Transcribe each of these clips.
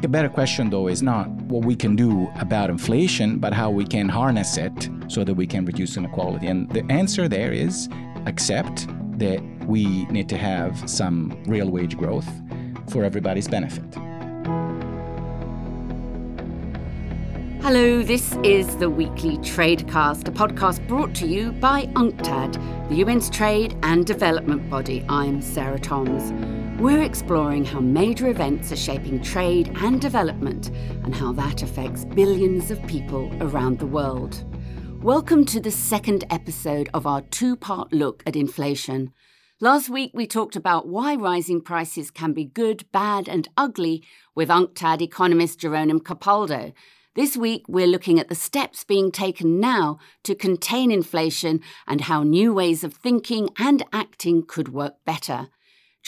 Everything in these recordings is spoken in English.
The better question, though, is not what we can do about inflation, but how we can harness it so that we can reduce inequality. And the answer there is accept that we need to have some real wage growth for everybody's benefit. Hello, this is the weekly Tradecast, a podcast brought to you by UNCTAD, the UN's trade and development body. I'm Sarah Toms. We're exploring how major events are shaping trade and development and how that affects billions of people around the world. Welcome to the second episode of our two part look at inflation. Last week, we talked about why rising prices can be good, bad, and ugly with UNCTAD economist Jeronim Capaldo. This week, we're looking at the steps being taken now to contain inflation and how new ways of thinking and acting could work better.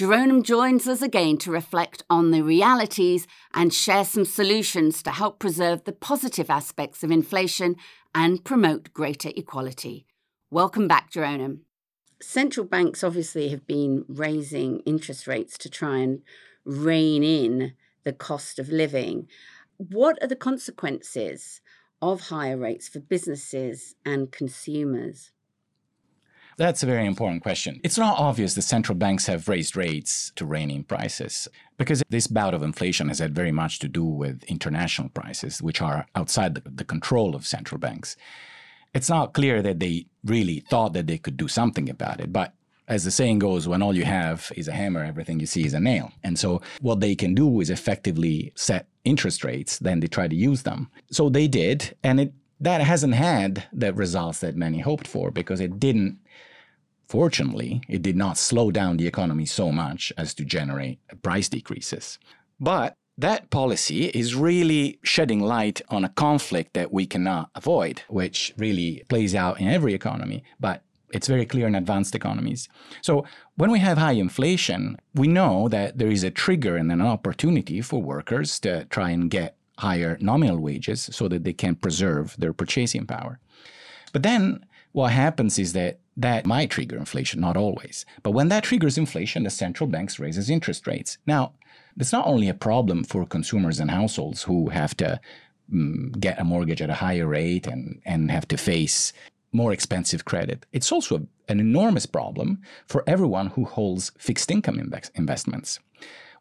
Jeronim joins us again to reflect on the realities and share some solutions to help preserve the positive aspects of inflation and promote greater equality. Welcome back, Jeronim. Central banks obviously have been raising interest rates to try and rein in the cost of living. What are the consequences of higher rates for businesses and consumers? That's a very important question. It's not obvious that central banks have raised rates to rein in prices because this bout of inflation has had very much to do with international prices, which are outside the, the control of central banks. It's not clear that they really thought that they could do something about it, but as the saying goes, when all you have is a hammer, everything you see is a nail. And so what they can do is effectively set interest rates, then they try to use them. So they did, and it that hasn't had the results that many hoped for because it didn't Fortunately, it did not slow down the economy so much as to generate price decreases. But that policy is really shedding light on a conflict that we cannot avoid, which really plays out in every economy, but it's very clear in advanced economies. So, when we have high inflation, we know that there is a trigger and an opportunity for workers to try and get higher nominal wages so that they can preserve their purchasing power. But then what happens is that that might trigger inflation, not always. But when that triggers inflation, the central banks raises interest rates. Now, it's not only a problem for consumers and households who have to um, get a mortgage at a higher rate and, and have to face more expensive credit. It's also an enormous problem for everyone who holds fixed income investments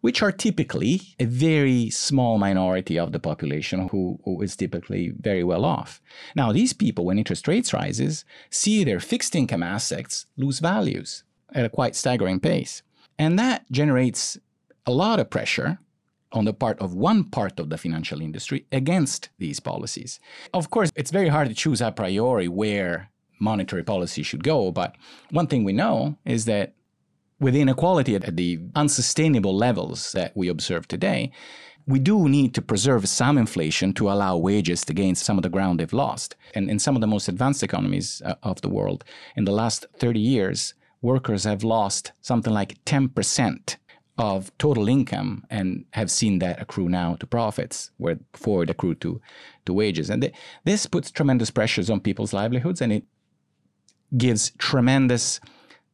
which are typically a very small minority of the population who, who is typically very well off. Now, these people, when interest rates rises, see their fixed income assets lose values at a quite staggering pace. And that generates a lot of pressure on the part of one part of the financial industry against these policies. Of course, it's very hard to choose a priori where monetary policy should go, but one thing we know is that with inequality at the unsustainable levels that we observe today, we do need to preserve some inflation to allow wages to gain some of the ground they've lost. And in some of the most advanced economies uh, of the world, in the last 30 years, workers have lost something like 10% of total income and have seen that accrue now to profits, where before it accrued to, to wages. And th- this puts tremendous pressures on people's livelihoods and it gives tremendous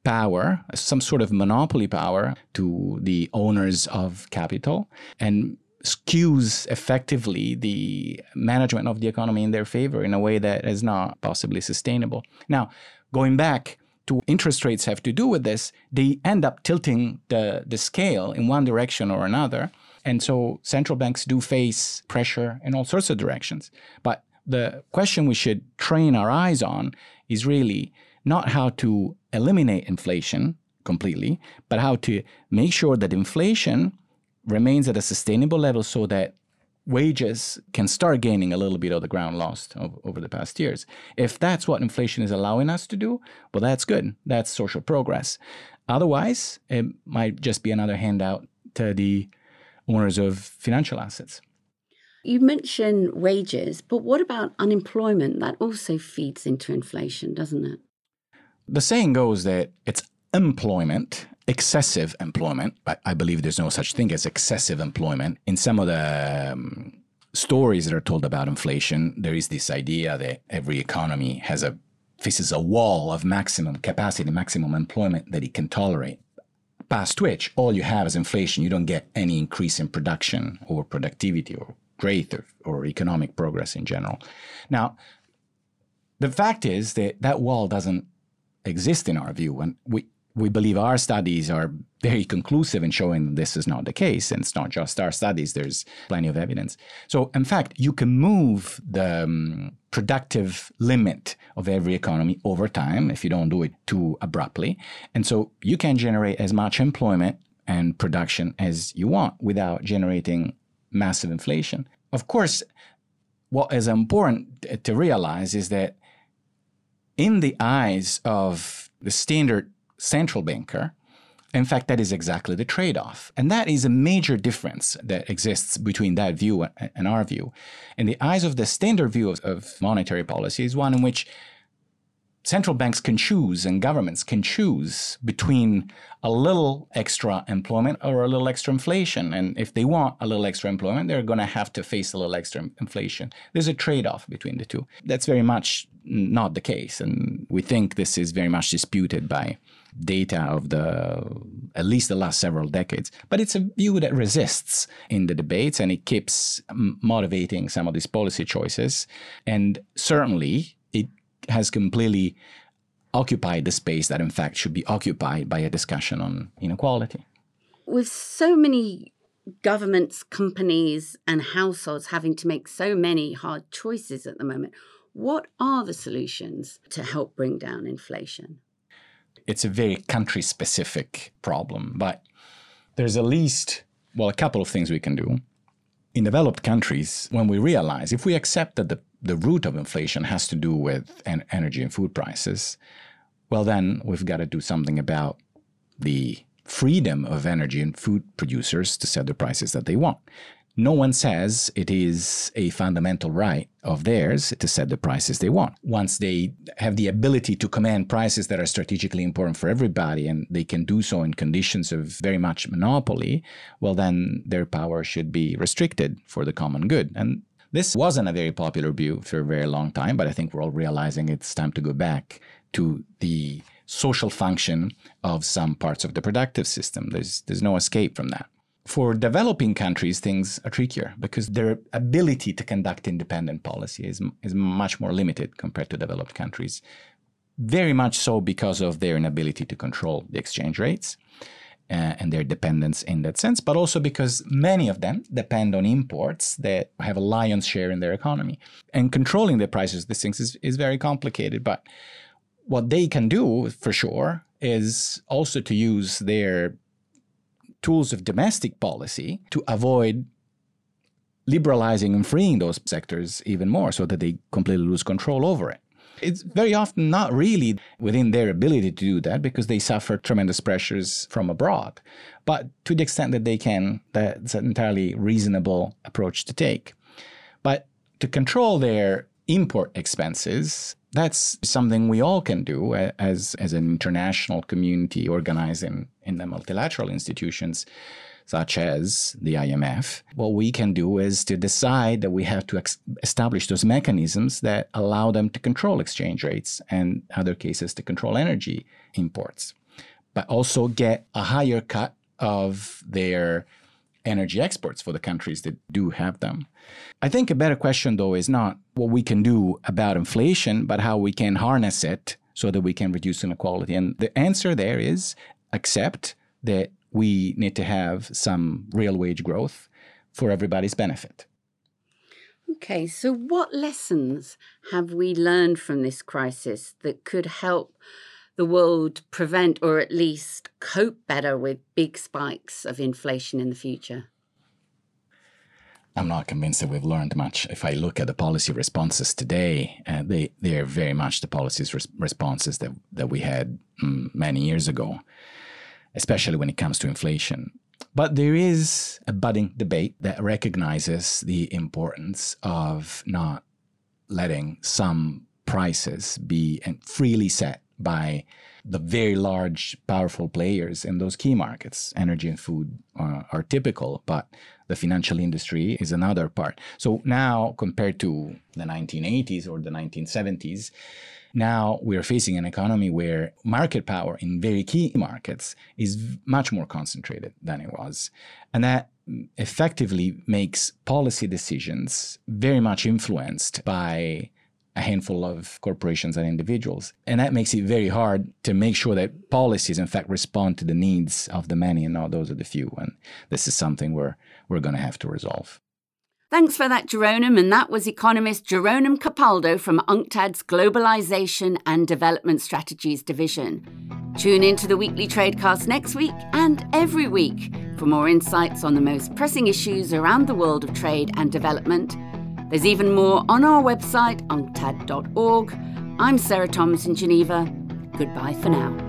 power, some sort of monopoly power to the owners of capital and skews effectively the management of the economy in their favor in a way that is not possibly sustainable. Now, going back to interest rates have to do with this, they end up tilting the, the scale in one direction or another. And so central banks do face pressure in all sorts of directions. But the question we should train our eyes on is really not how to eliminate inflation completely, but how to make sure that inflation remains at a sustainable level so that wages can start gaining a little bit of the ground lost over the past years. If that's what inflation is allowing us to do, well, that's good. That's social progress. Otherwise, it might just be another handout to the owners of financial assets. You mentioned wages, but what about unemployment? That also feeds into inflation, doesn't it? The saying goes that it's employment, excessive employment. I, I believe there's no such thing as excessive employment. In some of the um, stories that are told about inflation, there is this idea that every economy has a faces a wall of maximum capacity, maximum employment that it can tolerate. past which all you have is inflation. You don't get any increase in production or productivity or growth or, or economic progress in general. Now, the fact is that that wall doesn't exist in our view, and we we believe our studies are very conclusive in showing this is not the case. And it's not just our studies, there's plenty of evidence. So, in fact, you can move the um, productive limit of every economy over time if you don't do it too abruptly. And so you can generate as much employment and production as you want without generating massive inflation. Of course, what is important to realize is that in the eyes of the standard central banker, in fact, that is exactly the trade off. And that is a major difference that exists between that view and our view. In the eyes of the standard view of, of, monetary policy, is one in which central banks can choose and governments can choose between a little extra employment or a little extra inflation. And if they want a little extra employment, they're going to have to face a little extra inflation. There's a trade off between the two. That's very much not the case. And we think this is very much disputed by data of the at least the last several decades. But it's a view that resists in the debates and it keeps motivating some of these policy choices. And certainly has completely occupied the space that in fact should be occupied by a discussion on inequality. With so many governments, companies, and households having to make so many hard choices at the moment, what are the solutions to help bring down inflation? it's a very country specific problem, but there's at least, well, a couple of things we can do. In developed countries, when we realize if we accept that the, the root of inflation has to do with en- energy and food prices, well, then we've got to do something about the freedom of energy and food producers to set the prices that they want. No one says it is a fundamental right of theirs to set the prices they want. Once they have the ability to command prices that are strategically important for everybody and they can do so in conditions of very much monopoly, well, then their power should be restricted for the common good. And this wasn't a very popular view for a very long time, but I think we're all realizing it's time to go back to the social function of some parts of the productive system. There's, there's no escape from that. For developing countries, things are trickier because their ability to conduct independent policy is, is much more limited compared to developed countries. Very much so because of their inability to control the exchange rates uh, and their dependence in that sense, but also because many of them depend on imports that have a lion's share in their economy. And controlling the prices of these things is, is very complicated. But what they can do for sure is also to use their tools of domestic policy to avoid liberalizing and freeing those sectors even more so that they completely lose control over it. It's very often not really within their ability to do that because they suffer tremendous pressures from abroad. But to the extent that they can, that's an entirely reasonable approach to take. But to control their import expenses, that's something we all can do uh, as, as an international community organized in, in the multilateral institutions such as the IMF. What we can do is to decide that we have to ex- establish those mechanisms that allow them to control exchange rates and other cases to control energy imports, but also get a higher cut of their energy exports for the countries that do have them. I think a better question, though, is not what we can do about inflation, but how we can harness it so that we can reduce inequality. And the answer there is accept that we need to have some real wage growth for everybody's benefit. Okay, so what lessons have we learned from this crisis that could help the world prevent or at least cope better with big spikes of inflation in the future? I'm not convinced that we've learned much. If I look at the policy responses today, uh, they they are very much the policies res- responses that that we had mm, many years ago, especially when it comes to inflation. But there is a budding debate that recognizes the importance of not letting some prices be freely set by the very large, powerful players in those key markets. Energy and food uh, are typical, but the financial industry is another part. So now, compared to the 1980s or the 1970s, Now we're facing an economy where market power in very key markets is much more concentrated than it was. And that mm, effectively makes policy decisions very much influenced by a handful of corporations and individuals. And that makes it very hard to make sure that policies, in fact, respond to the needs of the many and not those of the few. And this is something we're, we're going to have to resolve. Thanks for that, Jeronim. And that was economist Jeronim Capaldo from UNCTAD's Globalization and Development Strategies Division. Tune in to the weekly Tradecast next week and every week for more insights on the most pressing issues around the world of trade and development there's even more on our website, unctad.org. I'm Sarah Thomas in Geneva. Goodbye for now.